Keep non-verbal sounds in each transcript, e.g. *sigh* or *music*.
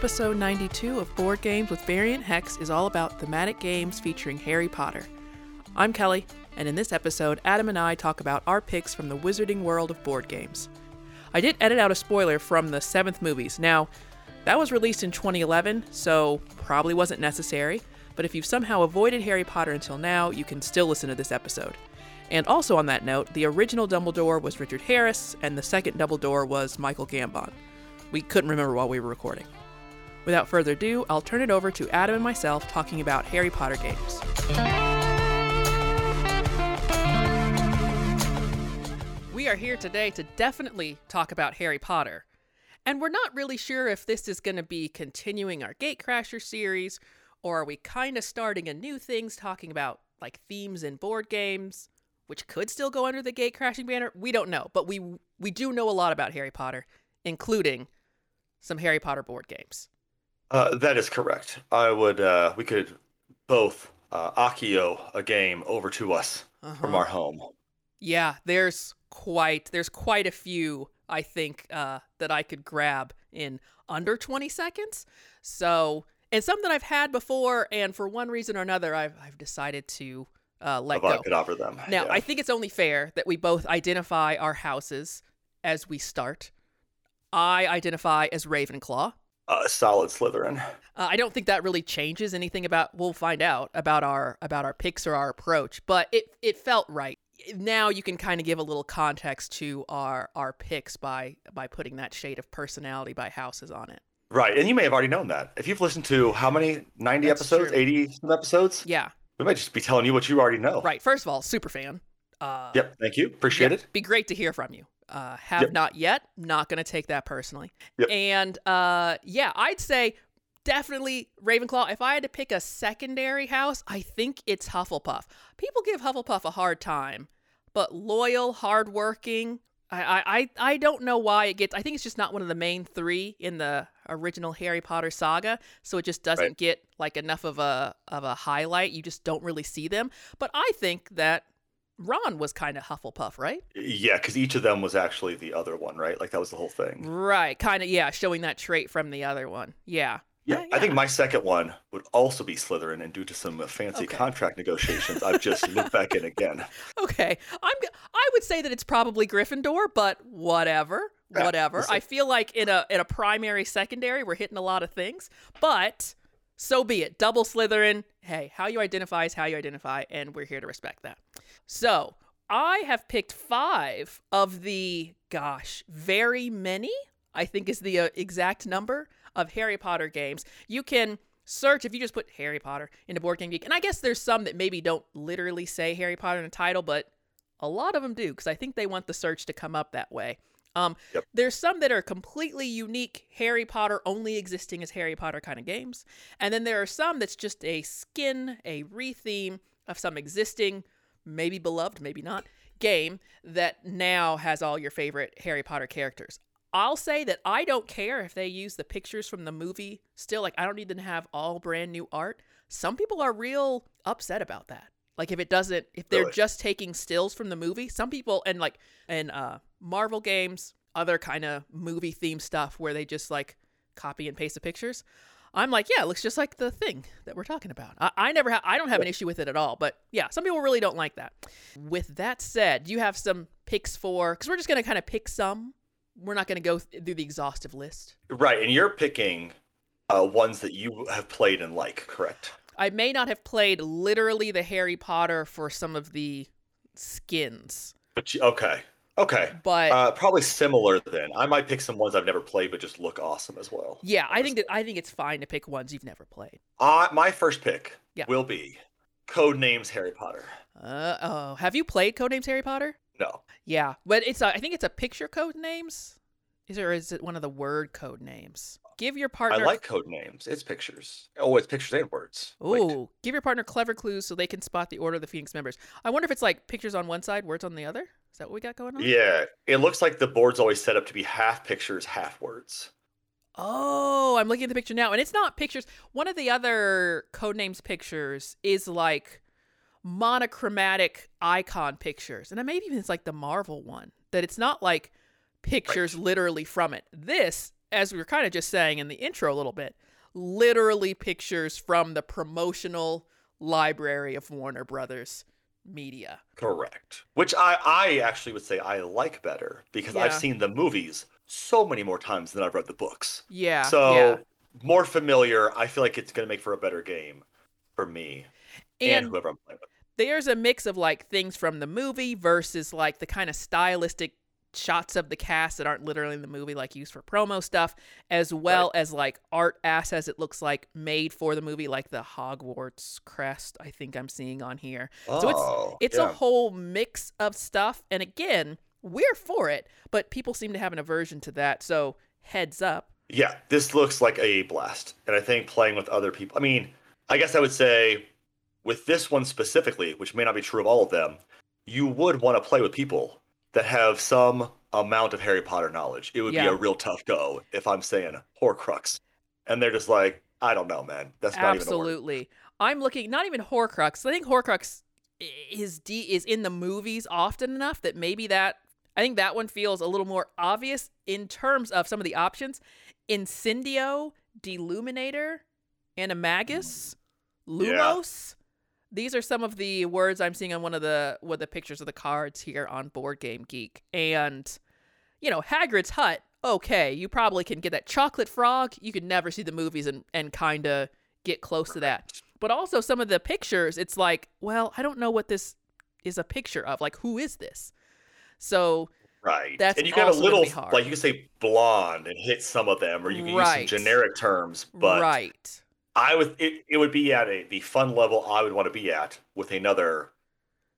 Episode 92 of Board Games with Variant Hex is all about thematic games featuring Harry Potter. I'm Kelly, and in this episode, Adam and I talk about our picks from the wizarding world of board games. I did edit out a spoiler from the seventh movies. Now, that was released in 2011, so probably wasn't necessary, but if you've somehow avoided Harry Potter until now, you can still listen to this episode. And also on that note, the original Dumbledore was Richard Harris, and the second Dumbledore was Michael Gambon. We couldn't remember while we were recording. Without further ado, I'll turn it over to Adam and myself talking about Harry Potter games. We are here today to definitely talk about Harry Potter. And we're not really sure if this is going to be continuing our Gatecrasher series, or are we kind of starting a new things talking about like themes in board games, which could still go under the Gatecrashing banner? We don't know, but we we do know a lot about Harry Potter, including some Harry Potter board games. Uh, that is correct. I would. Uh, we could both uh, Accio a game over to us from our home. Yeah, there's quite there's quite a few I think uh, that I could grab in under 20 seconds. So and some that I've had before, and for one reason or another, I've I've decided to uh, let I go. could offer them. Now, yeah. I think it's only fair that we both identify our houses as we start. I identify as Ravenclaw. Uh, solid Slytherin. Uh, I don't think that really changes anything about. We'll find out about our about our picks or our approach, but it it felt right. Now you can kind of give a little context to our our picks by by putting that shade of personality by houses on it. Right, and you may have already known that. If you've listened to how many ninety That's episodes, true. eighty episodes, Yeah, we might just be telling you what you already know. right. First of all, super fan. Uh, Yep. Thank you. Appreciate it. Be great to hear from you. Uh, have Yep. not yet. Not going to take that personally. Yep. And uh, yeah, I'd say definitely Ravenclaw. If I had to pick a secondary house, I think it's Hufflepuff. People give Hufflepuff a hard time, but loyal, hardworking. I, I, I don't know why it gets. I think it's just not one of the main three in the original Harry Potter saga, so it just doesn't Right. get like enough of a of a highlight. You just don't really see them. But I think that Ron was kind of Hufflepuff, right? Yeah, because each of them was actually the other one, right? Like that was the whole thing. Right, kind of, yeah, showing that trait from the other one. Yeah. Yeah, I think my second one would also be Slytherin, and due to some uh, fancy Okay. contract negotiations, I've just *laughs* looked back in again. Okay, I'm. I would say that it's probably Gryffindor, but whatever, *laughs* Yeah, whatever. I feel like in a in a primary, secondary, we're hitting a lot of things, but so be it. Double Slytherin. Hey, how you identify is how you identify, and we're here to respect that. So I have picked five of the gosh, very many. I think is the uh, exact number of Harry Potter games. You can search if you just put Harry Potter into Board Game Geek, and I guess there's some that maybe don't literally say Harry Potter in the title, but a lot of them do because I think they want the search to come up that way. Um, Yep. There's some that are completely unique Harry Potter, only existing as Harry Potter kind of games, and then there are some that's just a skin, a retheme of some existing, maybe beloved, maybe not, game that now has all your favorite Harry Potter characters. I'll say that I don't care if they use the pictures from the movie still. Like, I don't need them to have all brand new art. Some people are real upset about that. Like, if it doesn't, if they're Really? just taking stills from the movie, some people, and like, in uh, Marvel games, other kind of movie theme stuff where they just like copy and paste the pictures. I'm like, yeah, it looks just like the thing that we're talking about. I, I never have, I don't have an issue with it at all. But yeah, some people really don't like that. With that said, do you have some picks for? Because we're just gonna kind of pick some. We're not gonna go th- through the exhaustive list. Right, and you're picking uh, ones that you have played and like, correct? I may not have played literally the Harry Potter for some of the skins, But you, okay, okay, but uh, probably similar. Then I might pick some ones I've never played, but just look awesome as well. yeah, I think that I think it's fine to pick ones you've never played. Uh, my first pick Yeah. will be Code Names Harry Potter. Uh oh, have you played Codenames Harry Potter? No, Yeah, but it's a, I think it's a picture code names. Is it, or is it one of the word code names? Give your partner. I like code names. It's pictures. Oh, it's pictures and words. Ooh, give your partner clever clues so they can spot the order of the Phoenix members. I wonder if it's like pictures on one side, words on the other. Is that what we got going on? Yeah, it looks like the board's always set up to be half pictures, half words. Oh, I'm looking at the picture now, and it's not pictures. One of the other codenames pictures is like monochromatic icon pictures, and maybe even it's like the Marvel one that it's not like pictures literally from it. This as we were kind of just saying in the intro a little bit, literally pictures from the promotional library of Warner Brothers media. Correct. Which I, I actually would say I like better because I've seen the movies so many more times than I've read the books. Yeah. So yeah. more familiar. I feel like it's going to make for a better game for me and, And whoever I'm playing with. there's a mix of like things from the movie versus like the kind of stylistic shots of the cast that aren't literally in the movie like used for promo stuff as well as like art assets it looks like made for the movie like the hogwarts crest i think i'm seeing on here. So it's Oh, it's a whole mix of stuff and again we're for it but people seem to have an aversion to that so heads up. Yeah, this looks like a blast. And I think playing with other people, I mean, I guess I would say with this one specifically, which may not be true of all of them, you would want to play with people that have some amount of Harry Potter knowledge. It would be a real tough go if I'm saying Horcrux. And they're just like, I don't know, man. That's not even a word. Absolutely. I'm looking not even Horcrux. I think Horcrux is D is in the movies often enough that maybe that I think that one feels a little more obvious in terms of some of the options. Incendio, Deluminator, Animagus, Lumos. These are some of the words I'm seeing on one of the one of the pictures of the cards here on Board Game Geek. And you know, Hagrid's hut, okay, you probably can get that chocolate frog. You could never see the movies and, and kind of get close to that. But also some of the pictures, it's like, well, I don't know what this is a picture of. Like, who is this? So, Right. That's and you got a little like you can say blonde and hit some of them, or you can Right. use some generic terms. But right. I would it, it would be at a the fun level I would want to be at with another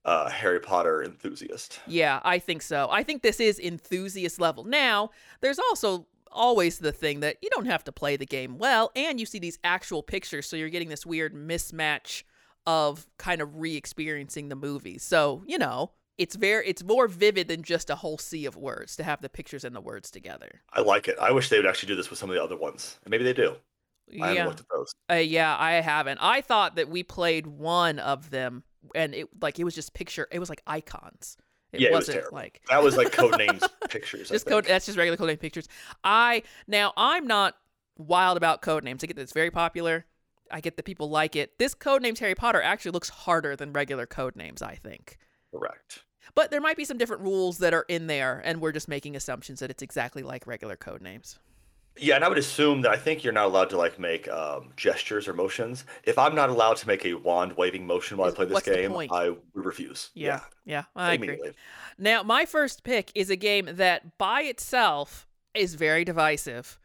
uh Harry Potter enthusiast. Yeah, I think so. I think this is enthusiast level. Now, there's also always the thing that you don't have to play the game well, and you see these actual pictures, so you're getting this weird mismatch of kind of re-experiencing the movie. So, you know, it's very it's more vivid than just a whole sea of words to have the pictures and the words together. I like it. I wish they would actually do this with some of the other ones. And maybe they do. I haven't Yeah. looked at those. Uh, yeah, I haven't. I thought that we played one of them and it like it was just picture it was like icons. It Yeah, it was wasn't like That was like code *laughs* names pictures. Just code that's just regular code name pictures i now i'm not wild about code names i get that it's very popular i get that people like it this code names harry potter actually looks harder than regular code names i think Correct. but there might be some different rules that are in there and we're just making assumptions that it's exactly like regular code names Yeah, and I would assume that I think you're not allowed to like make um, gestures or motions. If I'm not allowed to make a wand waving motion while I play this what's the game, point? I would refuse. yeah yeah, i agree immediately. Now, my first pick is a game that by itself is very divisive.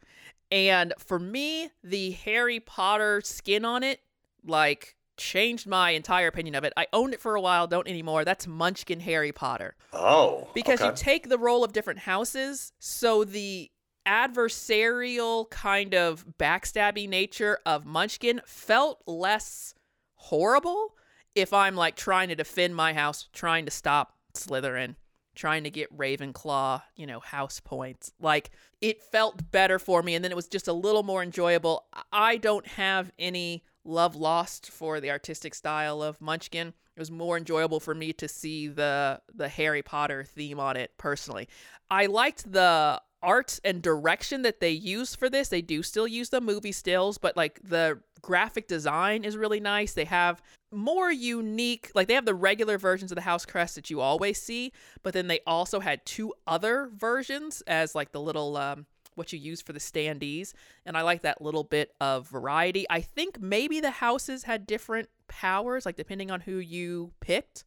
And for me, the Harry Potter skin on it, like, changed my entire opinion of it. I owned it for a while, don't anymore. That's Munchkin Harry Potter. Oh, Because you take the role of different houses, so the adversarial kind of backstabby nature of Munchkin felt less horrible if I'm like trying to defend my house, trying to stop Slytherin, trying to get Ravenclaw, you know, house points. Like it felt better for me and then it was just a little more enjoyable. I don't have any love lost for the artistic style of Munchkin. It was more enjoyable for me to see the the Harry Potter theme on it personally. I liked the art and direction that they use for this. They do still use the movie stills, but like the graphic design is really nice. They have more unique, like they have the regular versions of the house crest that you always see, but then they also had two other versions as like the little um what you use for the standees, and I like that little bit of variety. I think maybe the houses had different powers, like depending on who you picked.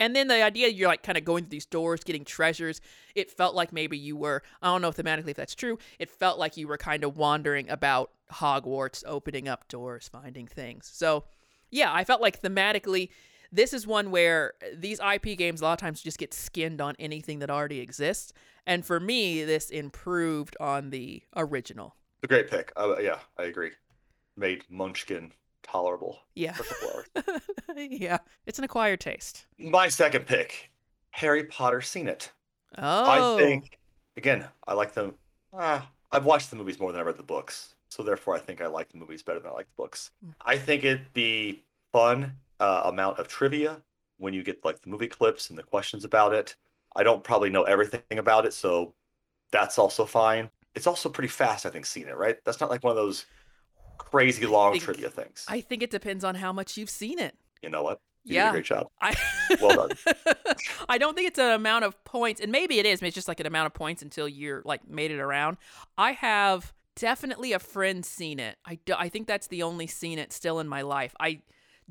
And then the idea you're like kind of going through these doors, getting treasures. It felt like maybe you were, I don't know thematically if that's true. It felt like you were kind of wandering about Hogwarts, opening up doors, finding things. So, yeah, I felt like thematically, this is one where these IP games a lot of times just get skinned on anything that already exists. And for me, this improved on the original. a great pick. Uh, yeah, I agree. Made Munchkin tolerable Yeah. for a couple hours. *laughs* yeah. It's an acquired taste. My second pick, Harry Potter Scene It. Oh. I think again, I like them. Ah, I've watched the movies more than I read the books, so therefore I think I like the movies better than I like the books. Hmm. I think it'd be fun uh, amount of trivia when you get like the movie clips and the questions about it. I don't probably know everything about it, so that's also fine. it's also pretty fast. I think scene it right. That's not like one of those crazy long think- trivia things. I think it depends on how much you've seen it. you know what? You did Yeah. a great job. I *laughs* Well done. *laughs* I don't think it's an amount of points, and maybe it is. Maybe it's just like an amount of points until you're like made it around. I have definitely a friend scene it. I do, I think that's the only seen it still in my life. I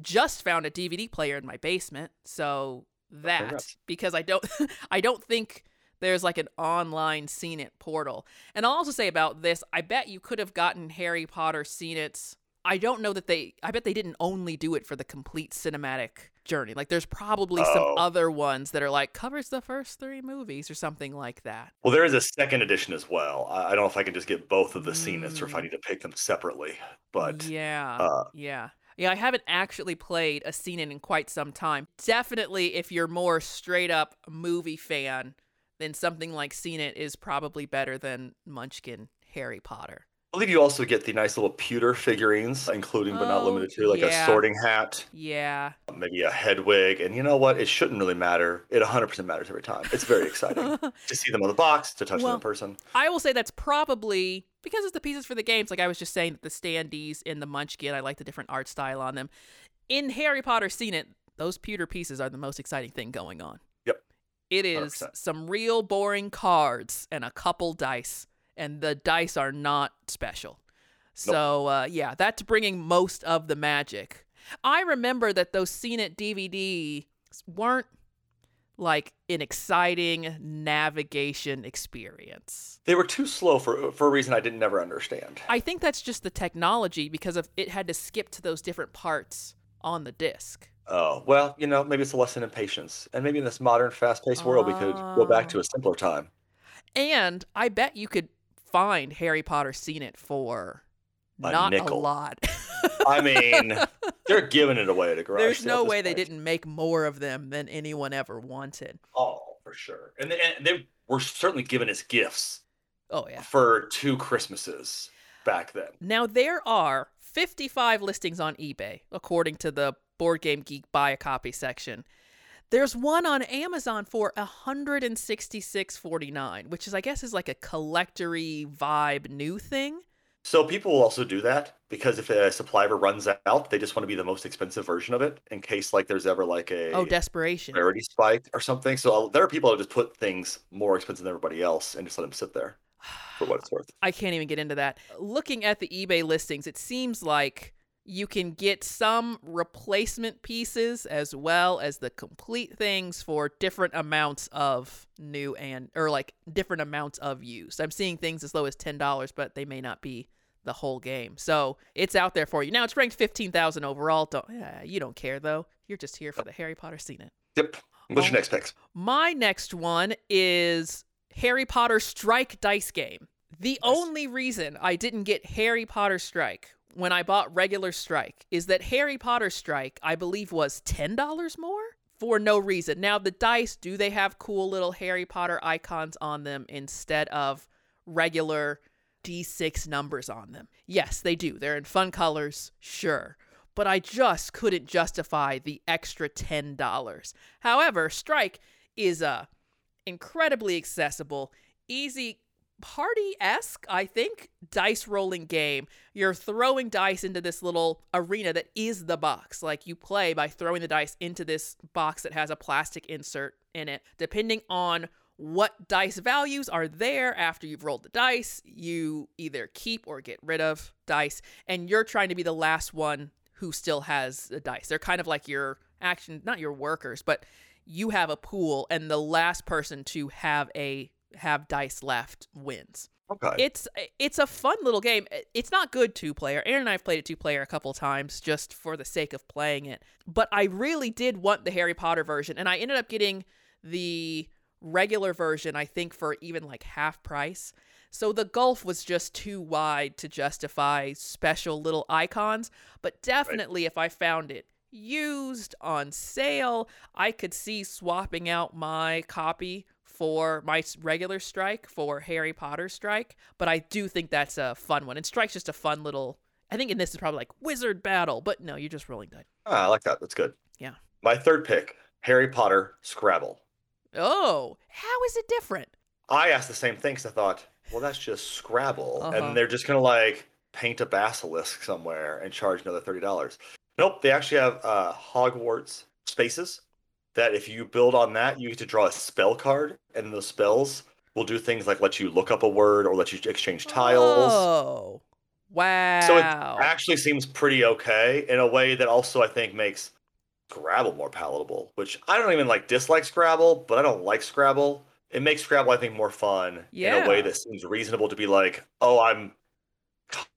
just found a DVD player in my basement, so that because I don't *laughs* I don't think there's like an online it portal. And I'll also say about this, I bet you could have gotten Harry Potter it's I don't know that they I bet they didn't only do it for the complete cinematic journey. Like there's probably some Oh. other ones that are like covers the first 3 movies or something like that. Well, there is a second edition as well. I, don't know if I can just get both of the scenes or if I Mm. need to pick them separately. But yeah, uh, yeah. Yeah, I haven't actually played a scene in quite some time. Definitely, if you're more straight up movie fan, then something like Scene It is probably better than Munchkin Harry Potter. I believe you also get the nice little pewter figurines, including but not Oh, limited to like yeah. a sorting hat, Yeah. maybe a Hedwig. And you know what? It shouldn't really matter. It 100% matters every time. It's very exciting *laughs* to see them on the box, to touch Well, them in person. I will say that's probably because it's the pieces for the games. Like I was just saying, that the standees in the Munchkin, I like the different art style on them. In Harry Potter, scene it. Those pewter pieces are the most exciting thing going on. It is 100%. some real boring cards and a couple dice, and the dice are not special. So uh, yeah, that's bringing most of the magic. I remember that those Scene It DVD weren't like an exciting navigation experience. They were too slow for for a reason I didn't never understand. I think that's just the technology because of it had to skip to those different parts on the disc. Oh, well, you know, maybe it's a lesson in patience. And maybe in this modern, fast paced world, we could go back ah. to a simpler time. And I bet you could find Harry Potter scene it for A not a lot. I mean, *laughs* they're giving it away at a garage. There's no way they didn't make more of them than anyone ever wanted. Oh, for sure. And they, and they were certainly giving us gifts Oh yeah. for two Christmases back then. Now there are 55 listings on eBay according to the Board Game Geek buy a copy section. There's one on Amazon for 166.49, which is I guess is like a collectory vibe new thing. So people will also do that because if a supply ever runs out, they just want to be the most expensive version of it in case like there's ever like a Oh, desperation. rarity spike or something. So uh, there are people that just put things more expensive than everybody else and just let them sit there for what it's worth. *sighs* I can't even get into that. Looking at the eBay listings, it seems like you can get some replacement pieces as well as the complete things for different amounts of new and or like different amounts of used. I'm seeing things as low as $10, but they may not be the whole game. So, it's out there for you. Now it's ranked 15,000 overall. Don't yeah, you don't care though. You're just here for the Harry Potter scene it. Yep. What's Oh. your um, next picks? My next one is Harry Potter Strike Dice Game. The Nice. only reason I didn't get Harry Potter Strike when I bought regular Strike is that Harry Potter Strike, I believe, was $10 more for no reason. Now, the dice, do they have cool little Harry Potter icons on them instead of regular D6 numbers on them? Yes, they do. They're in fun colors, sure. But I just couldn't justify the extra $10. However, Strike is a incredibly accessible, easy party esque, I think, dice rolling game. You're throwing dice into this little arena that is the box. Like you play by throwing the dice into this box that has a plastic insert in it. Depending on what dice values are there after you've rolled the dice, you either keep or get rid of dice, and you're trying to be the last one who still has the dice. They're kind of like your action, not your workers, but you have a pool and the last person to have a have dice left wins. Okay. It's it's a fun little game. It's not good two player. Aaron and I have played it two player a couple times just for the sake of playing it. But I really did want the Harry Potter version, and I ended up getting the regular version. I think for even like half price. So the gulf was just too wide to justify special little icons. But definitely, if I found it used on sale, I could see swapping out my copy for my regular strike for Harry Potter strike, but I do think that's a fun one. And strike's just a fun little. I think in this is probably like wizard battle, but no, you're just rolling dice. Ah, I like that. That's good. Yeah. My third pick, Harry Potter Scrabble. Oh, how is it different? I asked the same thing because I thought well, that's just Scrabble, Uh-huh. and they're just gonna like paint a basilisk somewhere and charge another thirty dollars. Nope, they actually have uh, Hogwarts spaces that if you build on that, you get to draw a spell card, and those spells will do things like let you look up a word or let you exchange tiles. Oh, wow. So it actually seems pretty okay in a way that also I think makes Scrabble more palatable. Which I don't even like dislike Scrabble, but I don't like Scrabble. It makes Scrabble I think more fun in a way that seems reasonable to be like, oh, I'm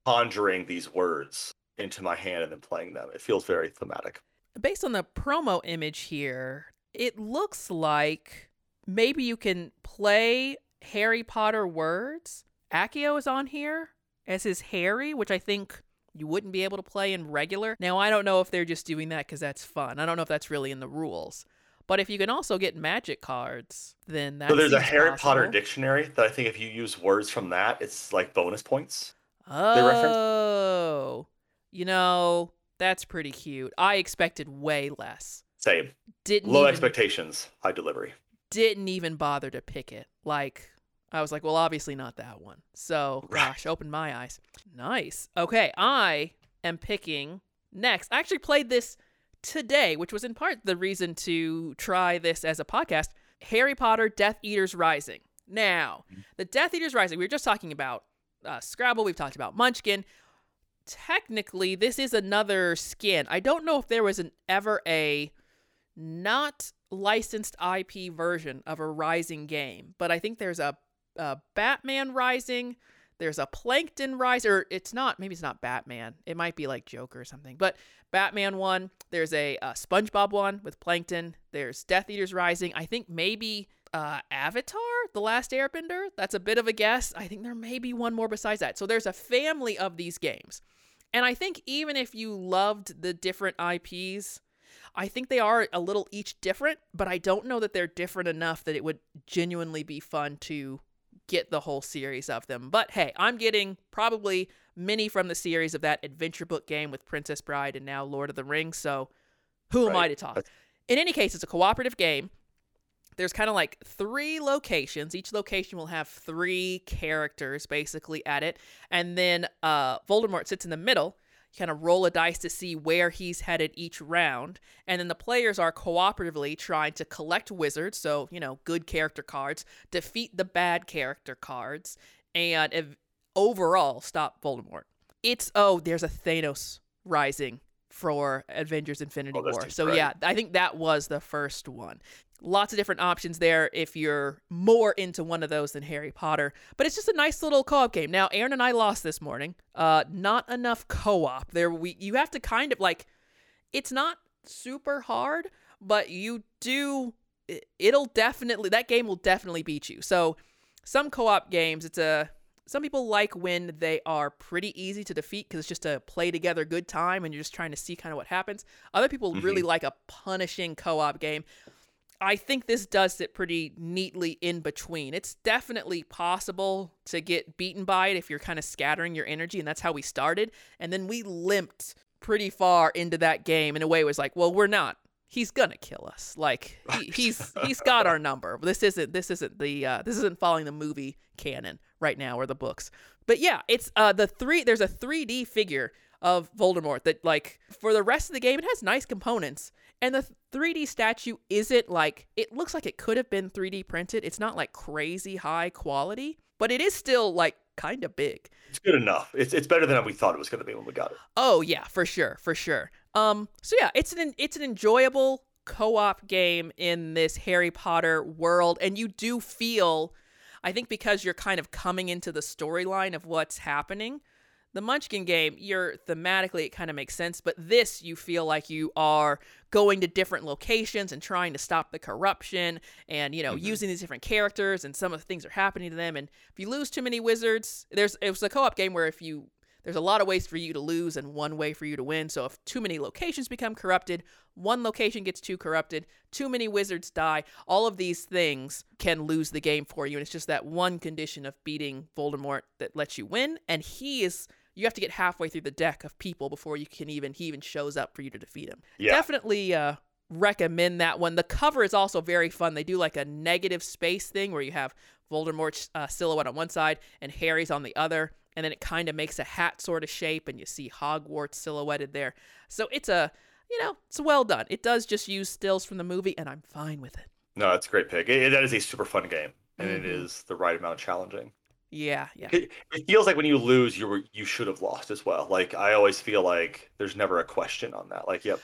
conjuring these words into my hand and then playing them. It feels very thematic. Based on the promo image here, it looks like maybe you can play Harry Potter words. Accio is on here as his Harry, which I think you wouldn't be able to play in regular. Now, I don't know if they're just doing that because that's fun. I don't know if that's really in the rules. But if you can also get magic cards, then that so there's a Harry Potter dictionary that I think if you use words from that, it's like bonus points. Oh, you know, that's pretty cute. I expected way less. Same. Didn't Low even, expectations, high delivery. didn't even bother to pick it. Like I was like, well, obviously not that one. So Right. gosh, opened my eyes. Nice. Okay, I am picking next. I actually played this today, which was in part the reason to try this as a podcast. Harry Potter Death Eaters Rising. Now, the Death Eaters Rising, we were just talking about uh, Scrabble, we've talked about Munchkin. Technically, this is another skin. I don't know if there was an ever a not licensed IP version of a Rising game, but I think there's a, a Batman Rising, there's a Plankton Rise, or it's not, maybe it's not Batman. It might be like Joker or something, but Batman one, there's a, uh SpongeBob one with Plankton, there's Death Eaters Rising. I think maybe uh, Avatar, The Last Airbender. That's a bit of a guess. I think there may be one more besides that. So there's a family of these games. And I think even if you loved the different IPs, I think they are a little each different, but I don't know that they're different enough that it would genuinely be fun to get the whole series of them. But hey, I'm getting probably many from the series of that adventure book game with Princess Bride and now Lord of the Rings, so who am I to talk? In any case, it's a cooperative game. There's kind of like three locations. Each location will have three characters basically at it. And then uh, Voldemort sits in the middle. Kind of roll a dice to see where he's headed each round. And then the players are cooperatively trying to collect wizards, so, you know, good character cards, defeat the bad character cards, and ev- overall stop Voldemort. It's, oh, there's a Thanos rising for Avengers Infinity Oh, War. So, yeah, I think that was the first one. Lots of different options there if you're more into one of those than Harry Potter. But it's just a nice little co-op game. Now, Aaron and I lost this morning. Uh, not enough co-op. There, we you have to kind of like. It's not super hard, but you do. it- It'll definitely that game will definitely beat you. So, some co-op games, it's a some people like when they are pretty easy to defeat because it's just a play together good time and you're just trying to see kind of what happens. Other people really like a punishing co op game. I think this does it pretty neatly in between. It's definitely possible to get beaten by it if you're kind of scattering your energy, and that's how we started. And then we limped pretty far into that game in a way it was like, well, we're not. He's gonna kill us. Like he, he's *laughs* he's got our number. This isn't this isn't the uh, this isn't following the movie canon right now or the books. But yeah, it's uh the three. There's a 3D figure of Voldemort that like for the rest of the game it has nice components and the 3D statue isn't like it looks like it could have been 3D printed. It's not like crazy high quality, but it is still like kind of big. It's good enough. It's it's better than we thought it was going to be when we got it. Oh yeah, for sure, for sure. Um, so yeah, it's an it's an enjoyable co-op game in this Harry Potter world, and you do feel, I think, because you're kind of coming into the storyline of what's happening. The Munchkin game, you're thematically it kind of makes sense, but this you feel like you are going to different locations and trying to stop the corruption, and you know mm-hmm. using these different characters, and some of the things are happening to them. And if you lose too many wizards, there's it was a co-op game where if you there's a lot of ways for you to lose and one way for you to win. So if too many locations become corrupted, one location gets too corrupted, too many wizards die, all of these things can lose the game for you. And it's just that one condition of beating Voldemort that lets you win. And he is you have to get halfway through the deck of people before you can even he even shows up for you to defeat him. Yeah. Definitely uh recommend that one. The cover is also very fun. They do like a negative space thing where you have Voldemort's uh, silhouette on one side and Harry's on the other, and then it kind of makes a hat sort of shape, and you see Hogwarts silhouetted there. So it's a, you know, it's well done. It does just use stills from the movie, and I'm fine with it. No, that's a great pick. It, that is a super fun game, and Mhm. it is the right amount challenging. Yeah, yeah. It, it feels like when you lose, you were you should have lost as well. Like I always feel like there's never a question on that. Like, yep,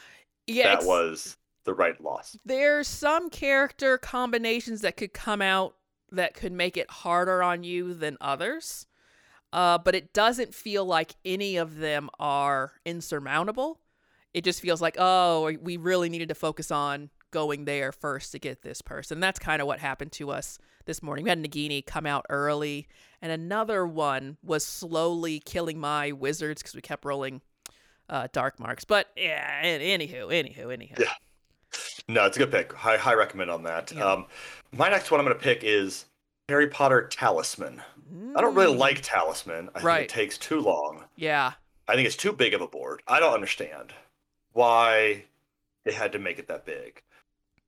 Yeah, that was the right loss. there's some character combinations that could come out that could make it harder on you than others. Uh, but it doesn't feel like any of them are insurmountable. It just feels like, oh, we really needed to focus on going there first to get this person. That's kind of what happened to us this morning. We had Nagini come out early, and another one was slowly killing my wizards because we kept rolling uh, dark marks. But yeah, an- anywho, anywho, anywho. Yeah. No, it's a good pick. High high recommend on that. Yeah. Um, my next one I'm going to pick is Harry Potter Talisman. I don't really Mm. like Talisman. I Right. think it takes too long. Yeah. I think it's too big of a board. I don't understand why they had to make it that big.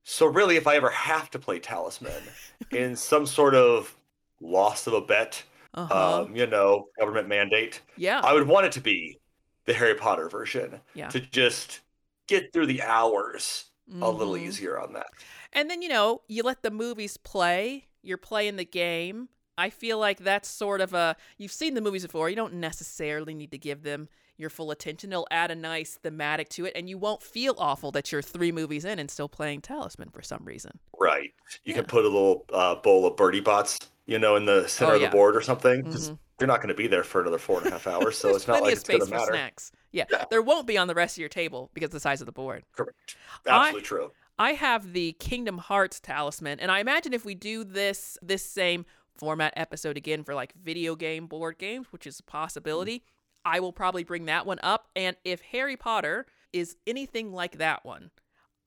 So really, if I ever have to play Talisman in some sort of loss of a bet, Uh huh. um, you know, government mandate, yeah. I would want it to be the Harry Potter version Yeah. to just get through the hours a little Mhm. easier on that. And then, you know, you let the movies play, you're playing the game. I feel like that's sort of a you've seen the movies before. You don't necessarily need to give them your full attention. It'll add a nice thematic to it, and you won't feel awful that you're three movies in and still playing Talisman for some reason. Right. You Yeah. can put a little uh, bowl of Bertie Botts, you know, in the center Oh, of the board or something. Mhm. You're not going to be there for another four and a half *laughs* hours, so it's not like it's going space to for matter. snacks. Yeah, Yeah. there won't be on the rest of your table because of the size of the board. Correct. I- Absolutely true. I have the Kingdom Hearts talisman, and I imagine if we do this this same format episode again for like video game board games, which is a possibility, I will probably bring that one up. And if Harry Potter is anything like that one,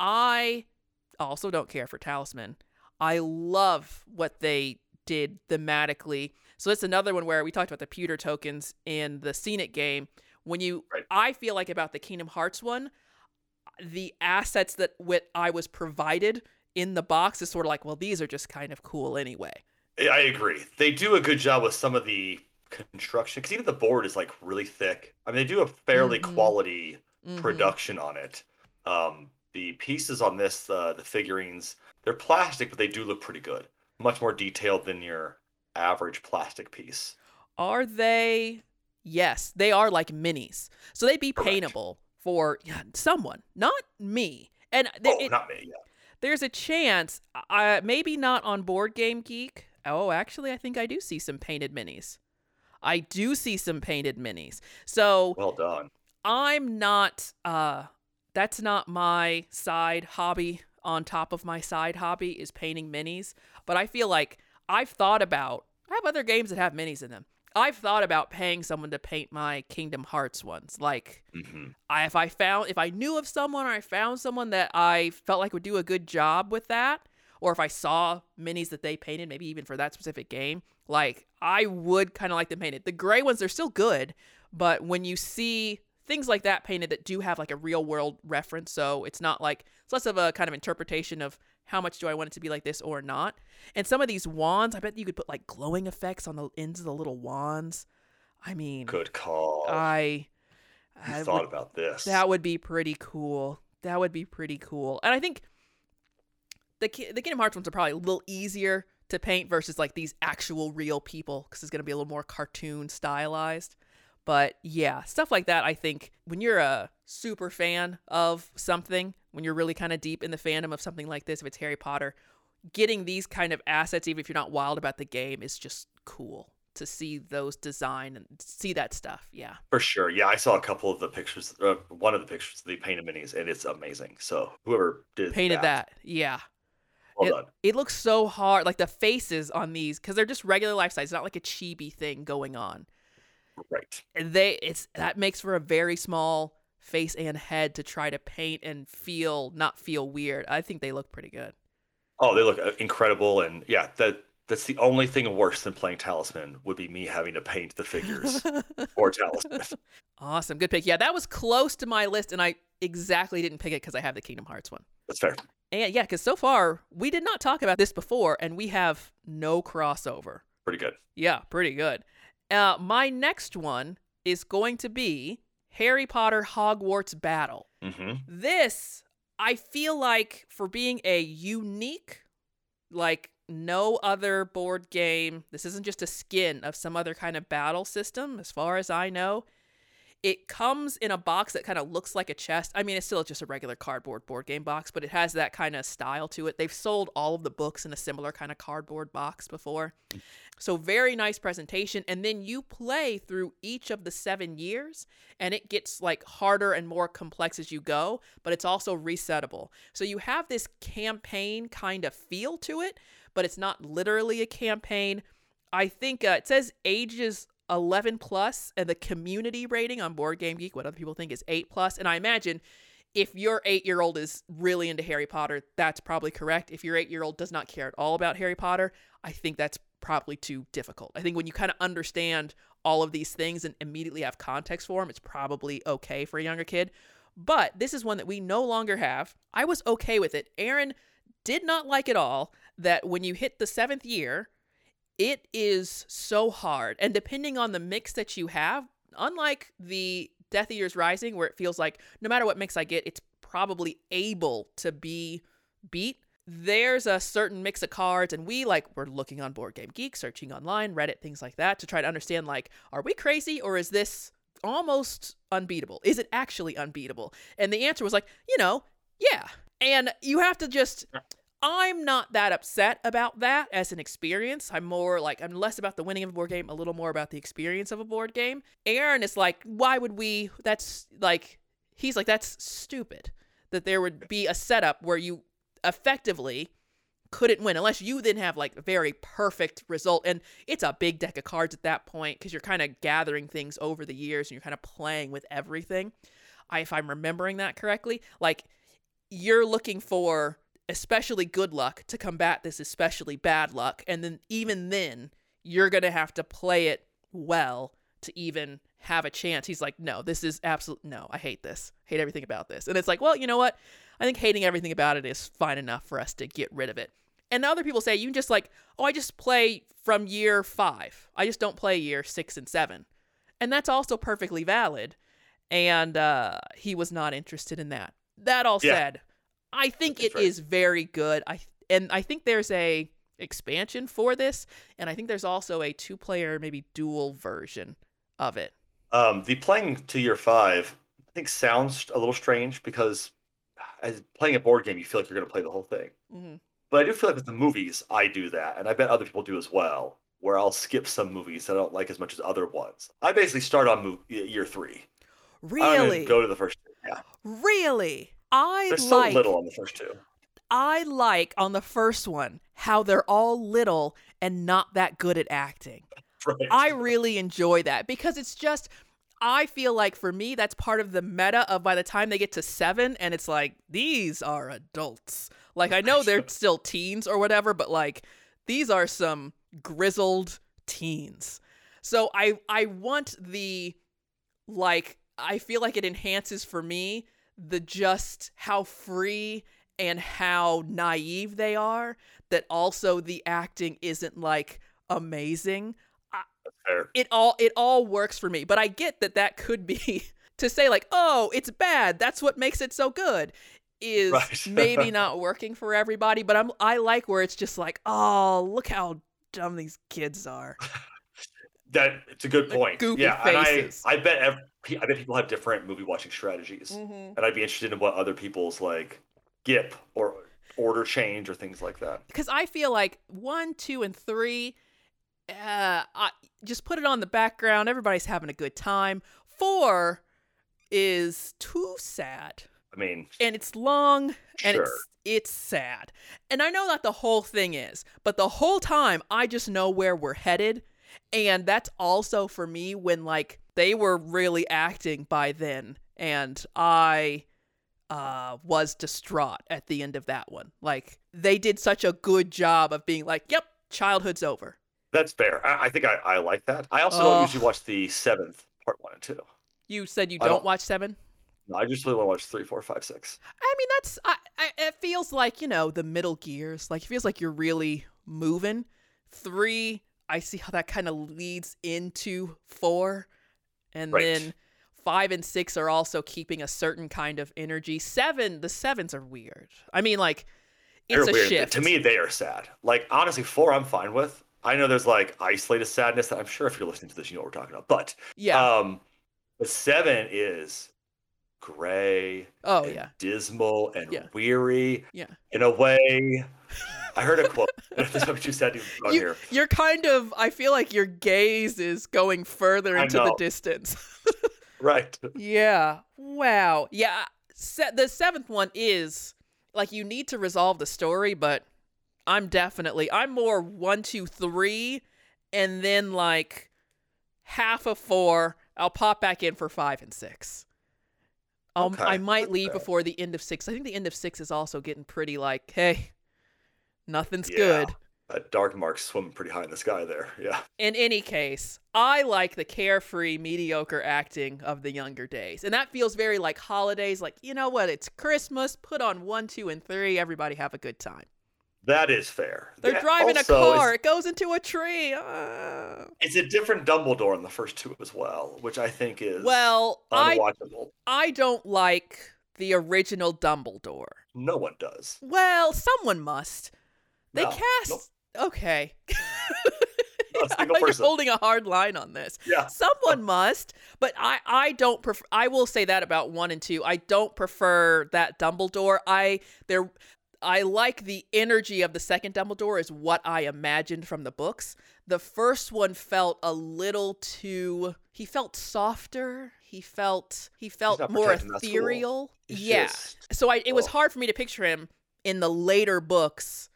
I also don't care for talisman. I love what they did thematically. So that's another one where we talked about the pewter tokens in the scenic game. When you, Right. I feel like about the Kingdom Hearts one, the assets that what I was provided in the box is sort of like, well, these are just kind of cool anyway. I I agree. They do a good job with some of the construction because even the board is like really thick. I mean, they do a fairly Mhm. quality Mhm. production on it. Um, the pieces on this, uh, the figurines, they're plastic, but they do look pretty good. Much more detailed than your average plastic piece. Are they? Yes, they are like minis. So they'd be Correct. paintable for someone, not me. And th- oh, it- not me. Yeah. there's a chance, uh, maybe not on Board Game Geek. Oh, actually, I think I do see some painted minis. I do see some painted minis. So Well done. I'm not uh that's not my side hobby on top of my side hobby is painting minis, but I feel like I've thought about I have other games that have minis in them. I've thought about paying someone to paint my Kingdom Hearts ones. Like hmm I, if I found if I knew of someone or I found someone that I felt like would do a good job with that, or if I saw minis that they painted, maybe even for that specific game, like I would kind of like them painted. The gray ones they're still good, but when you see things like that painted that do have like a real world reference, so it's not like it's less of a kind of interpretation of how much do I want it to be like this or not. And some of these wands, I bet you could put like glowing effects on the ends of the little wands. I mean, Good call. I I thought would- about this. that would be pretty cool. That would be pretty cool. And I think the the Kingdom Hearts ones are probably a little easier to paint versus like these actual real people because it's going to be a little more cartoon stylized. But yeah, stuff like that. I think when you're a super fan of something, when you're really kind of deep in the fandom of something like this, if it's Harry Potter, getting these kind of assets, even if you're not wild about the game, is just cool to see those design and see that stuff. Yeah. For sure. Yeah, I saw a couple of the pictures, uh, one of the pictures of the painted minis, and it's amazing. So whoever did Painted that. Yeah. Well it, done. it looks so hard. Like the faces on these, because they're just regular life size, not like a chibi thing going on. Right. And they, it's that makes for a very small face and head to try to paint and feel not feel weird. I think they look pretty good. Oh, they look uh, incredible, and yeah, that that's the only thing worse than playing Talisman would be me having to paint the figures *laughs* or Talisman. awesome, good pick. Yeah, that was close to my list, and I exactly didn't pick it because I have the Kingdom Hearts one. That's fair. And yeah, because so far we did not talk about this before, and we have no crossover. Pretty good. Yeah, pretty good. Uh, my next one is going to be Harry Potter Hogwarts Battle. hmm This, I feel like, for being a unique, like no other board game, this isn't just a skin of some other kind of battle system, as far as I know. It comes in a box that kind of looks like a chest. I mean, it's still just a regular cardboard board game box, but it has that kind of style to it. They've sold all of the books in a similar kind of cardboard box before. So, very nice presentation. And then you play through each of the seven years, and it gets like harder and more complex as you go, but it's also resettable. So, you have this campaign kind of feel to it, but it's not literally a campaign. I think uh, it says ages 11 plus, and the community rating on Board Game Geek, what other people think is 8 plus. And I imagine if your eight year old is really into Harry Potter, that's probably correct. If your eight year old does not care at all about Harry Potter, I think that's probably too difficult. I think when you kind of understand all of these things and immediately have context for them, it's probably okay for a younger kid. But this is one that we no longer have. I was okay with it. Aaron did not like it all that when you hit the seventh year, it is so hard. And depending on the mix that you have, unlike the Death Eaters Rising, where it feels like no matter what mix I get, it's probably able to be beat. There's a certain mix of cards, and we like we're looking on Board Game Geek, searching online, Reddit, things like that, to try to understand like, are we crazy or is this almost unbeatable? Is it actually unbeatable? And the answer was like, you know, yeah. And you have to just I'm not that upset about that as an experience. I'm more like, I'm less about the winning of a board game, a little more about the experience of a board game. Aaron is like, why would we? That's like, he's like, that's stupid that there would be a setup where you effectively couldn't win unless you then have like a very perfect result. And it's a big deck of cards at that point because you're kind of gathering things over the years and you're kind of playing with everything. I, if I'm remembering that correctly, like you're looking for especially good luck to combat this especially bad luck. And then even then you're going to have to play it well to even have a chance. He's like no this is absolute no i hate this. Hate everything about this. And it's like well you know what? I think hating everything about it is fine enough for us to get rid of it. And other people say you can just like oh i just play from year five. I just don't play year six and seven. And that's also perfectly valid. And uh, he was not interested in that. That all Yeah. said I think That's it right. is very good. I and I think there's a expansion for this, and I think there's also a two player maybe dual version of it. Um, the playing to year five, I think, sounds a little strange because as playing a board game, you feel like you're going to play the whole thing. hmm But I do feel like with the movies, I do that, and I bet other people do as well. Where I'll skip some movies that I don't like as much as other ones. I basically start on mo- year three. Really, go to the first. Yeah, really, I there's so like little on the first two. I like on the first one how they're all little and not that good at acting. *laughs* Right. I really enjoy that because it's just I feel like for me that's part of the meta of by the time they get to 7 and it's like these are adults. Like I know they're *laughs* still teens or whatever but like these are some grizzled teens. So I I want the like I feel like it enhances for me the just how free and how naive they are that also the acting isn't like amazing Fair. it all it all works for me but i get that that could be *laughs* to say like oh it's bad that's what makes it so good is Right. *laughs* maybe not working for everybody but i'm i like where it's just like oh look how dumb these kids are *laughs* That it's a good point. goofy yeah, faces. and I I bet ev- I bet people have different movie watching strategies, mm-hmm. and I'd be interested in what other people's like gip or order change or things like that. because I feel like one, two, and three, uh, I, just put it on the background. Everybody's having a good time. Four is too sad, I mean, and it's long, and it's it's sad. And I know that the whole thing is, but the whole time I just know where we're headed, and that's also for me when like they were really acting by then, and I uh was distraught at the end of that one. Like they did such a good job of being like, "Yep, childhood's over." that's fair. I, I think I, I like that. I also Ugh. don't usually watch the seventh part one and two. You said you don't, don't- watch 7? No, I just really want to watch three, four, five, six. I mean, that's I, I, it feels like you know the middle gears. Like it feels like you're really moving. Three, I see how that kind of leads into four, and Right. then five and six are also keeping a certain kind of energy. Seven, the sevens are weird. I mean, like it's They're a weird. shift To me, they are sad. Like honestly, four I'm fine with. I know there's like isolated sadness that I'm sure if you're listening to this, you know what we're talking about. But Yeah. um, but seven is gray, oh yeah. dismal and Yeah. weary Yeah. in a way. I heard a quote. this might be too sad to even on You, here. you're kind of. I feel like your gaze is going further into the distance. *laughs* Right. Yeah. Wow. Yeah. Se- the seventh one is like you need to resolve the story, but I'm definitely I'm more one, two, three, and then like half of four. I'll pop back in for five and six. Um, I'll, Okay, I might leave before the end of six. I think the end of six is also getting pretty like, hey, nothing's Yeah. good. That dark mark swimming pretty high in the sky there. *laughs* Yeah. In any case, I like the carefree, mediocre acting of the younger days. And that feels very like holidays. Like, you know what? It's Christmas. Put on one, two, and three. Everybody have a good time. That is fair. They're Yeah, driving a car. It goes into a tree. Ah. It's a different Dumbledore in the first two as well, which I think is Well, I. I don't like the original Dumbledore. No one does. Well, someone must. They No, cast. nope. Okay. Not a *laughs* I single like holding a hard line on this. Yeah. Someone must, but I I don't prefer. I will say that about one and two. I don't prefer that Dumbledore. I there. I like the energy of the second Dumbledore is what I imagined from the books. The first one felt a little too. He felt softer. He felt he felt more protecting that school. ethereal. Yeah. just- So I, it was oh. hard for me to picture him in the later books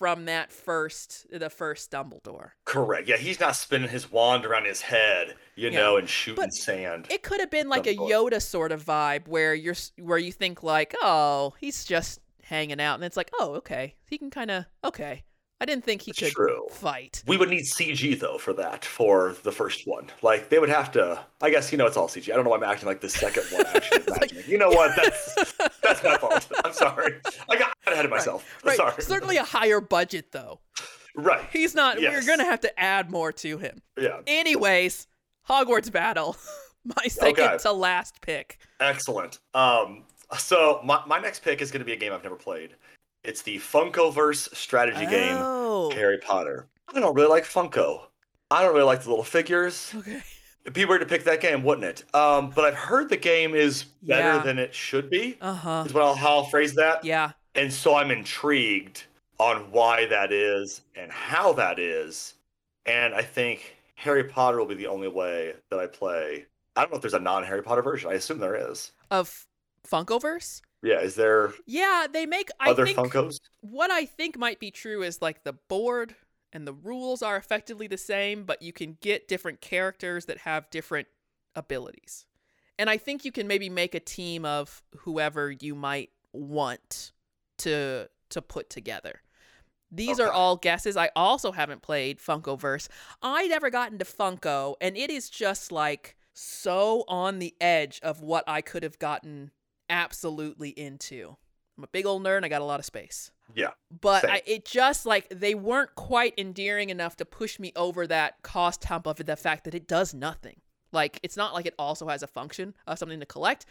from that first the first Dumbledore. Correct. Yeah, he's not spinning his wand around his head, you Yeah. know, and shooting But sand. It could have been like a Dumbledore. Yoda sort of vibe where you're where you think like, "Oh, he's just hanging out." And it's like, "Oh, okay. He can kind of okay. I didn't think he could true. fight." We would need CG though for that for the first one. Like they would have to. I guess you know it's all CG. I don't know why I'm acting like the second one. *laughs* Actually, imagining. you know what? That's *laughs* that's my fault. I'm sorry. I got ahead of myself. Right. *laughs* Sorry. Certainly a higher budget though. Right. He's not we're going to have to add more to him. Yeah. Anyways, Hogwarts battle. My second Okay. to last pick. Excellent. Um. So my my next pick is going to be a game I've never played. It's the Funkoverse strategy game. Oh. Harry Potter. I don't really like Funko. I don't really like the little figures. Okay. It'd be weird to pick that game, wouldn't it? Um, but I've heard the game is better Yeah. than it should be. Uh-huh. Is what I'll, how I'll phrase that. Yeah. And so I'm intrigued on why that is and how that is. And I think Harry Potter will be the only way that I play. I don't know if there's a non-Harry Potter version. I assume there is. Of Funkoverse? Yeah, is there Yeah, they make I other think Funkos? what I think might be true is like the board and the rules are effectively the same, but you can get different characters that have different abilities. And I think you can maybe make a team of whoever you might want to to put together. These are all guesses. I also haven't played Funkoverse. I never got into Funko, and it is just like so on the edge of what I could have gotten absolutely into. I'm a big old nerd and I got a lot of space. Yeah. But I, it just like they weren't quite endearing enough to push me over that cost hump of the fact that it does nothing. Like it's not like it also has a function of something to collect.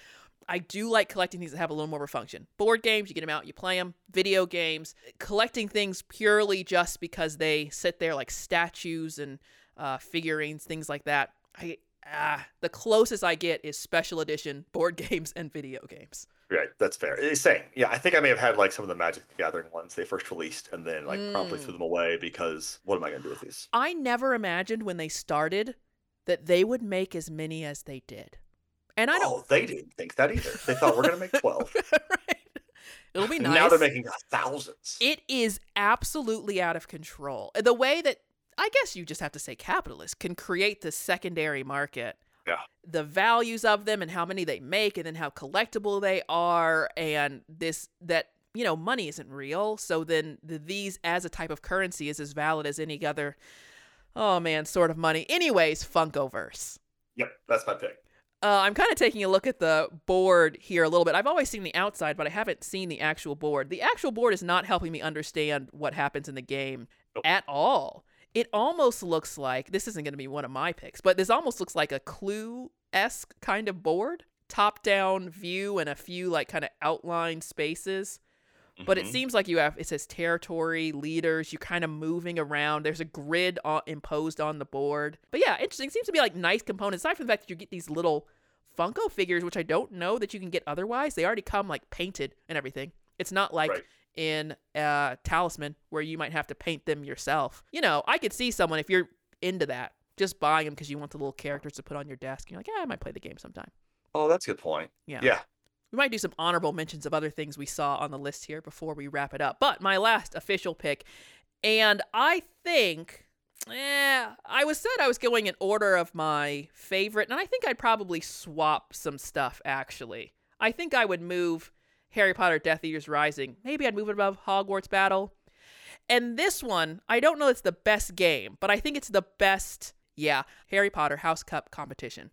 I do like collecting things that have a little more of a function. Board games, you get them out, you play them. Video games, collecting things purely just because they sit there like statues and uh, figurines, things like that. I ah, the closest I get is special edition board *laughs* games and video games. Right, that's fair. It's Same. Yeah, I think I may have had like some of the Magic the Gathering ones they first released and then like promptly Mm. threw them away because what am I going to do with these? I never imagined when they started that they would make as many as they did. And I don't Oh, they didn't think that either. They thought we're going to make *laughs* 12. right. It'll be nice. *laughs* Now they're making thousands. it is absolutely out of control. The way that I guess you just have to say capitalists can create the secondary market. Yeah. The values of them and how many they make and then how collectible they are and this that you know money isn't real so then the, these as a type of currency is as valid as any other oh man sort of money anyways funkoverse Yep, that's my pick. Uh, I'm kind of taking a look at the board here a little bit. I've always seen the outside, but I haven't seen the actual board. The actual board is not helping me understand what happens in the game Nope. at all. It almost looks like this isn't going to be one of my picks, but this almost looks like a clue esque kind of board top down view and a few like kind of outline spaces. But it Mhm. seems like you have it says territory leaders. You're kind of moving around. There's a grid on, imposed on the board. But yeah, interesting. Seems to be like nice components. Aside from the fact that you get these little Funko figures, which I don't know that you can get otherwise. They already come like painted and everything. It's not like Right. In uh, Talisman where you might have to paint them yourself. You know, I could see someone if you're into that just buying them because you want the little characters to put on your desk. And you're like, yeah, I might play the game sometime. Oh, that's a good point. Yeah. Yeah. We might do some honorable mentions of other things we saw on the list here before we wrap it up. But my last official pick, and I think, eh, I was said I was going in order of my favorite, and I think I'd probably swap some stuff actually. I think I would move Harry Potter Death Eaters Rising. Maybe I'd move it above Hogwarts Battle. And this one, I don't know it's the best game, but I think it's the best, yeah, Harry Potter House Cup competition.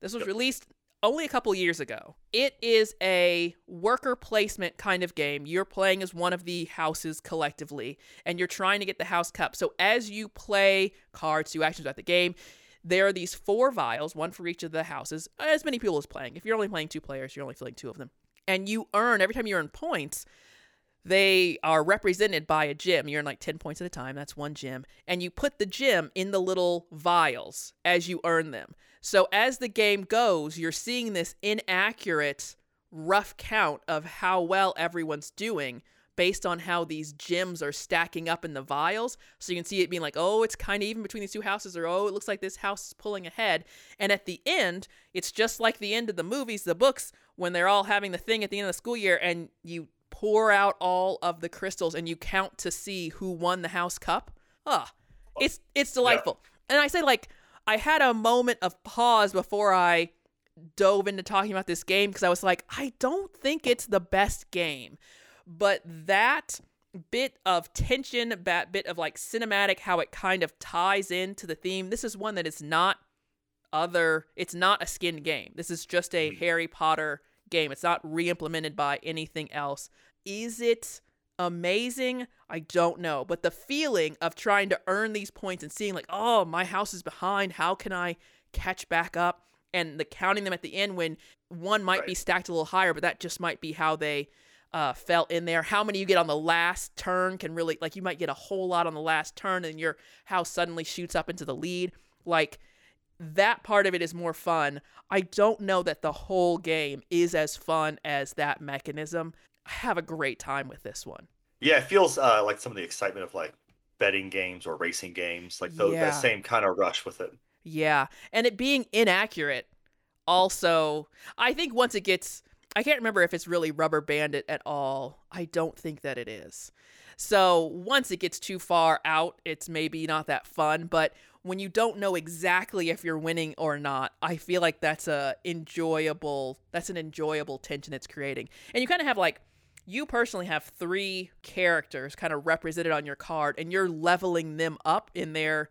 This was released only a couple years ago. It is a worker placement kind of game. You're playing as one of the houses collectively, and you're trying to get the house cup. So as you play cards, do actions at the game, there are these four vials, one for each of the houses, as many people as playing. If you're only playing two players, you're only filling two of them. And you earn, every time you earn points, they are represented by a gem. You earn like 10 points at a time. That's one gem. And you put the gem in the little vials as you earn them. So as the game goes, you're seeing this inaccurate, rough count of how well everyone's doing based on how these gems are stacking up in the vials. So you can see it being like, oh, it's kind of even between these two houses, or oh, it looks like this house is pulling ahead. And at the end, it's just like the end of the movies, the books, when they're all having the thing at the end of the school year, and you pour out all of the crystals and you count to see who won the house cup. Ah, it's it's delightful. And I say like I had a moment of pause before I dove into talking about this game because I was like, I don't think it's the best game, but that bit of tension, that bit of like cinematic, how it kind of ties into the theme. This is one that is not other. It's not a skin game. This is just a Harry Potter game. It's not re-implemented by anything else. Is it amazing? I don't know. But the feeling of trying to earn these points and seeing like, oh, my house is behind. How can I catch back up? And the counting them at the end when one might be stacked a little higher, but that just might be how they uh, fell in there. How many you get on the last turn can really like you might get a whole lot on the last turn, and your house suddenly shoots up into the lead. Like that part of it is more fun. I don't know that the whole game is as fun as that mechanism. I have a great time with this one. Yeah, it feels uh, like some of the excitement of like betting games or racing games, like those, Yeah. that same kind of rush with it. Yeah, and it being inaccurate also, I think once it gets I can't remember if it's really rubber banded at all. I don't think that it is. So, once it gets too far out, it's maybe not that fun, but when you don't know exactly if you're winning or not, I feel like that's a enjoyable that's an enjoyable tension it's creating. And you kind of have like you personally have three characters kind of represented on your card and you're leveling them up in their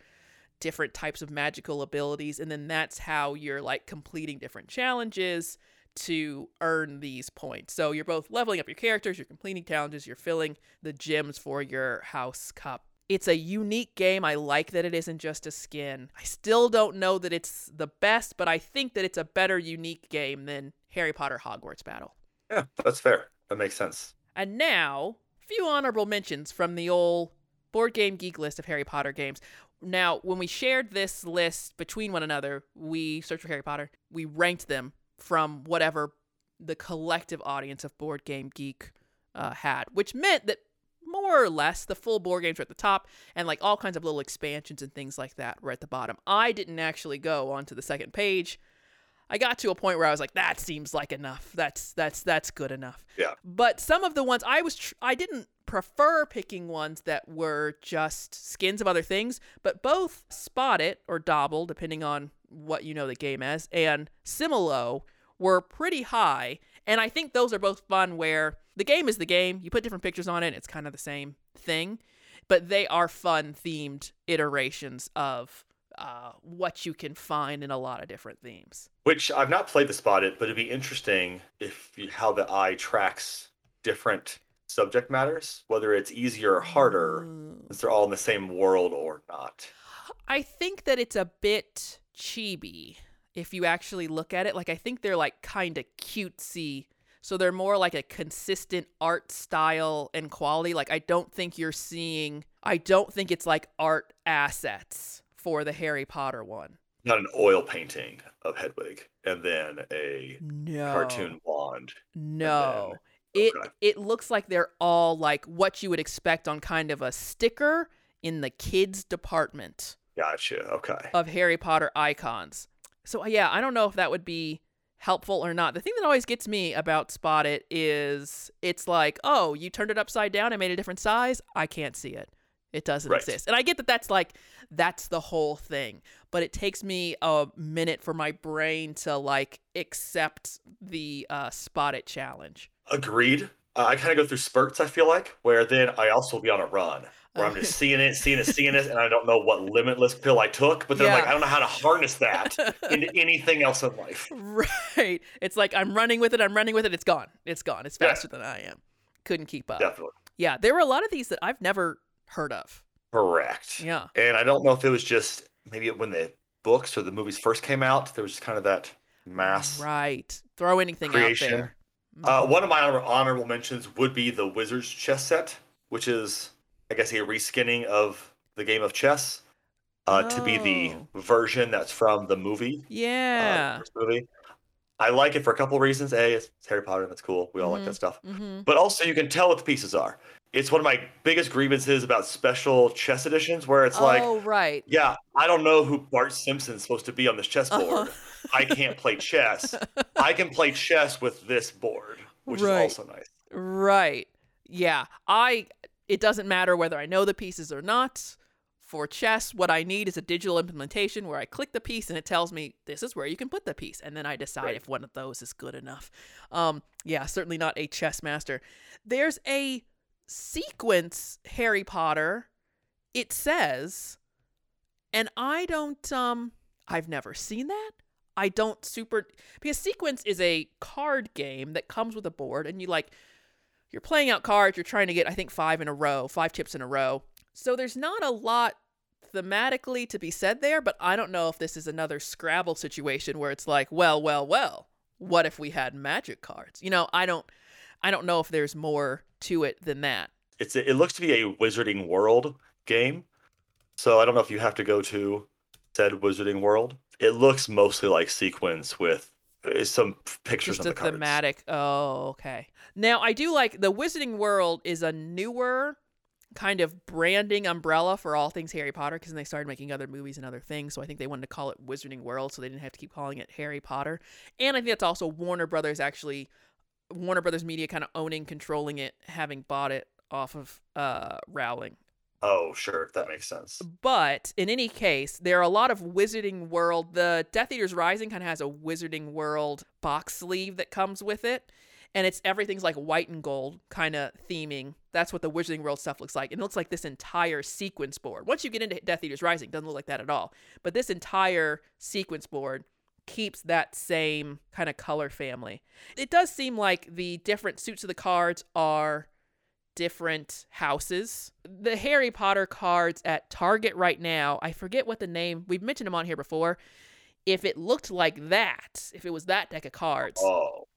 different types of magical abilities and then that's how you're like completing different challenges to earn these points. So you're both leveling up your characters, you're completing challenges, you're filling the gems for your house cup. It's a unique game. I like that it isn't just a skin. I still don't know that it's the best, but I think that it's a better unique game than Harry Potter Hogwarts Battle. Yeah, that's fair. That makes sense. And now, a few honorable mentions from the old Board Game Geek list of Harry Potter games. Now, when we shared this list between one another, we searched for Harry Potter. We ranked them from whatever the collective audience of Board Game Geek uh, had, which meant that more or less the full board games are at the top and like all kinds of little expansions and things like that were at the bottom. I didn't actually go onto the second page. I got to a point where I was like, that seems like enough. That's that's that's good enough. Yeah. But some of the ones I was tr- I didn't prefer picking ones that were just skins of other things, but both Spot It or Dobble, depending on what you know the game as, and Similo were pretty high. And I think those are both fun where the game is the game. You put different pictures on it, it's kind of the same thing. But they are fun themed iterations of uh, what you can find in a lot of different themes. Which I've not played the Spot It, but it'd be interesting if you, how the eye tracks different subject matters, whether it's easier or harder, Mm. since they're all in the same world or not. I think that it's a bit chibi if you actually look at it. Like I think they're like kind of cutesy. So they're more like a consistent art style and quality. Like I don't think you're seeing I don't think it's like art assets for the Harry Potter one. Not an oil painting of Hedwig and then a No. cartoon wand. No. It okay. it looks like they're all like what you would expect on kind of a sticker in the kids department. Gotcha. Okay. of Harry Potter icons. So yeah, I don't know if that would be helpful or not. The thing that always gets me about Spot It is it's like, oh, you turned it upside down and made a different size. I can't see it. It doesn't Right. exist. And I get that that's like that's the whole thing, but it takes me a minute for my brain to like accept the uh, Spot It challenge. Agreed. Uh, I kind of go through spurts, I feel like, where then I also will be on a run where I'm just seeing it, seeing it, seeing it, and I don't know what limitless pill I took, but then I'm like, I don't know how to harness that *laughs* into anything else in life. right. It's like I'm running with it, I'm running with it, it's gone. It's gone. It's Yeah. faster than I am. Couldn't keep up. Definitely. Yeah, there were a lot of these that I've never heard of. Correct. Yeah. And I don't know if it was just maybe when the books or the movies first came out, there was just kind of that mass. Right. Throw anything creation. out there. Uh, Mhm. one of my honorable mentions would be the Wizards chess set, which is, I guess, a reskinning of the game of chess uh, to be the Oh. version that's from the movie. uh, yeah. first movie. I like it for a couple of reasons. A, it's, Harry Potter, and that's cool. We all like Mhm. that stuff. hmm But also, you can tell what the pieces are. It's one of my biggest grievances about special chess editions, where it's like, oh, right. yeah, I don't know who Bart Simpson's supposed to be on this chessboard. Uh-huh. I can't play chess. *laughs* I can play chess with this board, which Right. is also nice. Right. Yeah. I it doesn't matter whether I know the pieces or not. For chess, what I need is a digital implementation where I click the piece and it tells me this is where you can put the piece, and then I decide Right. if one of those is good enough. Um, yeah, certainly not a chess master. There's a sequence Harry Potter. It says, and I don't um I've never seen that. I don't super because sequence is a card game that comes with a board and you like you're playing out cards, you're trying to get I think 5 in a row, 5 chips in a row. So there's not a lot thematically to be said there, but I don't know if this is another Scrabble situation where it's like, well, well, well, what if we had magic cards? You know, I don't I don't know if there's more to it than that. It's it looks to be a Wizarding World game, so I don't know if you have to go to said Wizarding World. It looks mostly like sequence with some pictures Just a the cards. thematic. Oh, okay. Now I do like the Wizarding World is a newer kind of branding umbrella for all things Harry Potter because they started making other movies and other things. So I think they wanted to call it Wizarding World so they didn't have to keep calling it Harry Potter. And I think that's also Warner Brothers actually Warner Brothers Media kind of owning, controlling it, having bought it off of uh Rowling. Oh, sure, that makes sense. But in any case, there are a lot of Wizarding World. The Death Eaters Rising kind of has a Wizarding World box sleeve that comes with it. And it's everything's like white and gold kind of theming. That's what the Wizarding World stuff looks like. And it looks like this entire sequence board. Once you get into Death Eaters Rising, it doesn't look like that at all. But this entire sequence board keeps that same kind of color family. It does seem like the different suits of the cards are different houses. The Harry Potter cards at Target right now, I forget what the name, we've mentioned them on here before. If it looked like that, if it was that deck of cards, Oh,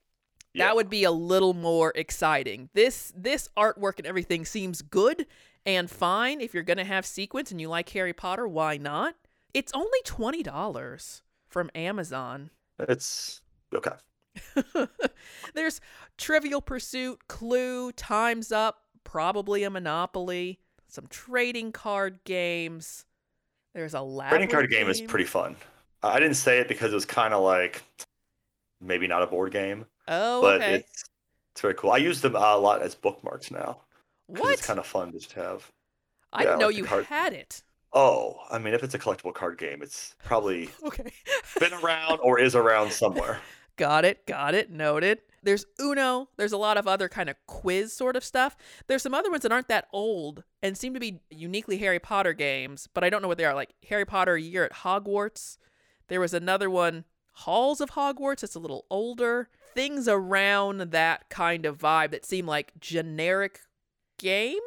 yeah. that would be a little more exciting. This this artwork and everything seems good and fine if you're to have sequence and you like Harry Potter, why not? It's only $20 from Amazon. it's okay. *laughs* There's Trivial Pursuit, Clue, Time's Up, probably a Monopoly, some trading card games. There's a Trading card labyrinth game is pretty fun. I didn't say it because it was kind of like maybe not a board game, Oh, but okay. it's it's very cool. I use them a lot as bookmarks now What? it's kind of fun just to have. I yeah, didn't know like you card- had it. Oh, I mean, if it's a collectible card game, it's probably *laughs* Okay. been around or is around somewhere. *laughs* got it, got it, noted. There's Uno. There's a lot of other kind of quiz sort of stuff. There's some other ones that aren't that old and seem to be uniquely Harry Potter games, but I don't know what they are. Like Harry Potter Year at Hogwarts. There was another one, Halls of Hogwarts. It's a little older. Things around that kind of vibe that seem like generic game.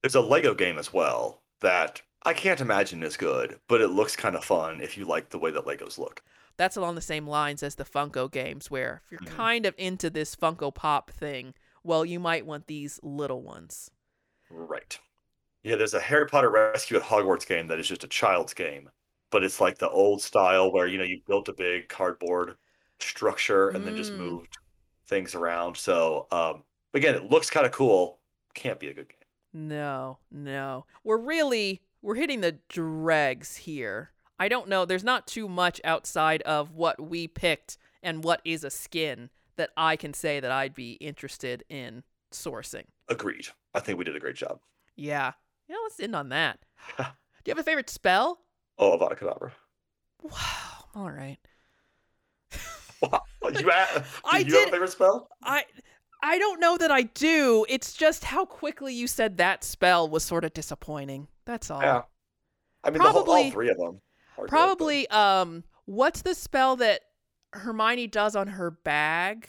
There's a Lego game as well that I can't imagine is good, but it looks kind of fun if you like the way that Legos look. That's along the same lines as the Funko games, where if you're Mhm. kind of into this Funko Pop thing, well, you might want these little ones. Right. Yeah, there's a Harry Potter Rescue at Hogwarts game that is just a child's game, but it's like the old style where you know you built a big cardboard structure and then just Mm. moved things around. So um, again, it looks kind of cool. Can't be a good game. No, no. We're really we're hitting the dregs here. I don't know. There's not too much outside of what we picked and what is a skin that I can say that I'd be interested in sourcing. Agreed. I think we did a great job. Yeah. Yeah, let's end on that. *laughs* Do you have a favorite spell? Oh, Avada Kedavra. Wow. All right. *laughs* Wow. You, *laughs* had, I you have a favorite spell? I I don't know that I do. It's just how quickly you said that spell was sort of disappointing. That's all. Yeah. I mean, the whole, Probably- all three of them. Are good, but- Probably um what's the spell that Hermione does on her bag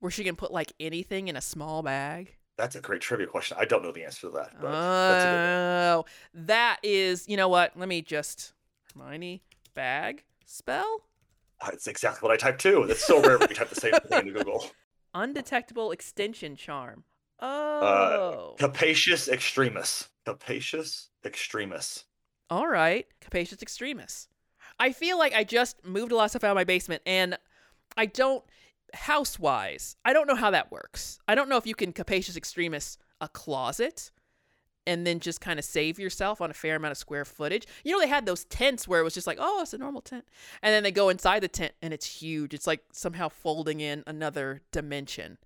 where she can put like anything in a small bag? That's a great trivia question. I don't know the answer to that. But that's a. Oh, that is, you know what? Let me just Hermione bag spell? Uh, It's exactly what I typed too. It's so rare when you type the same thing into Google. *laughs* Undetectable extension charm. Uh, Oh. Capacious extremis. Capacious extremis. All right, capacious extremis. I feel like I just moved a lot of stuff out of my basement, and I don't house wise. I don't know how that works. I don't know if you can capacious extremis a closet and then just kind of save yourself on a fair amount of square footage. You know, they had those tents where it was just like, oh, it's a normal tent, and then they go inside the tent and it's huge. It's like somehow folding in another dimension.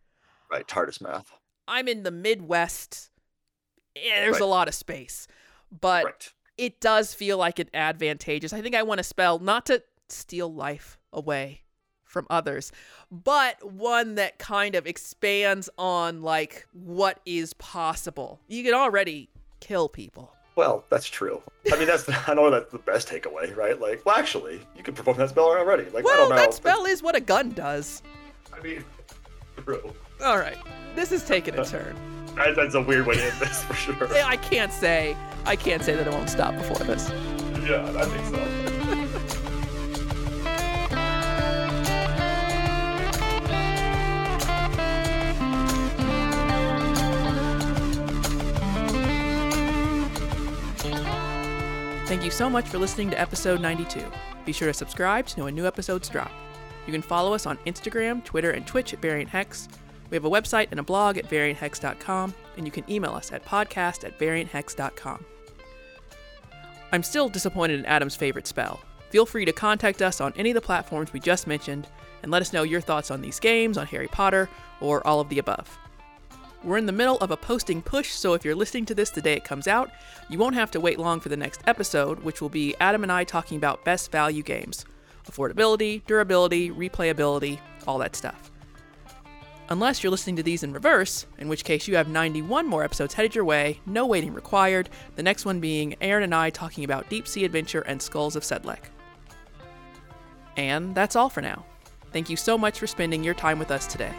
Right. TARDIS math. I'm in the Midwest. Yeah, there's a lot of space, but right. It does feel like it advantageous. I think I want to spell not to steal life away from others, but one that kind of expands on like what is possible. You can already kill people. Well, that's true. I mean, that's *laughs* I know that's the best takeaway, right? Like, well, actually, you can perform that spell already. Like, I Well, don't know. that spell is what a gun does. I mean, *laughs* true. All right. This is taking a turn. That- That's a weird way to end this *laughs* for sure. I can't say I can't say that it won't stop before this. Yeah, I think so. Thank you so much for listening to episode 92. Be sure to subscribe to know when new episodes drop. You can follow us on Instagram, Twitter, and Twitch at Variant Hex. We have a website and a blog at varianthex.com, and you can email us at podcast at varianthex.com. I'm still disappointed in Adam's favorite spell. Feel free to contact us on any of the platforms we just mentioned and let us know your thoughts on these games, on Harry Potter, or all of the above. We're in the middle of a posting push, so if you're listening to this the day it comes out, you won't have to wait long for the next episode, which will be Adam and I talking about best value games affordability, durability, replayability, all that stuff. Unless you're listening to these in reverse, in which case you have 91 more episodes headed your way, no waiting required, the next one being Aaron and I talking about Deep Sea Adventure and Skulls of Sedlec. And that's all for now. Thank you so much for spending your time with us today.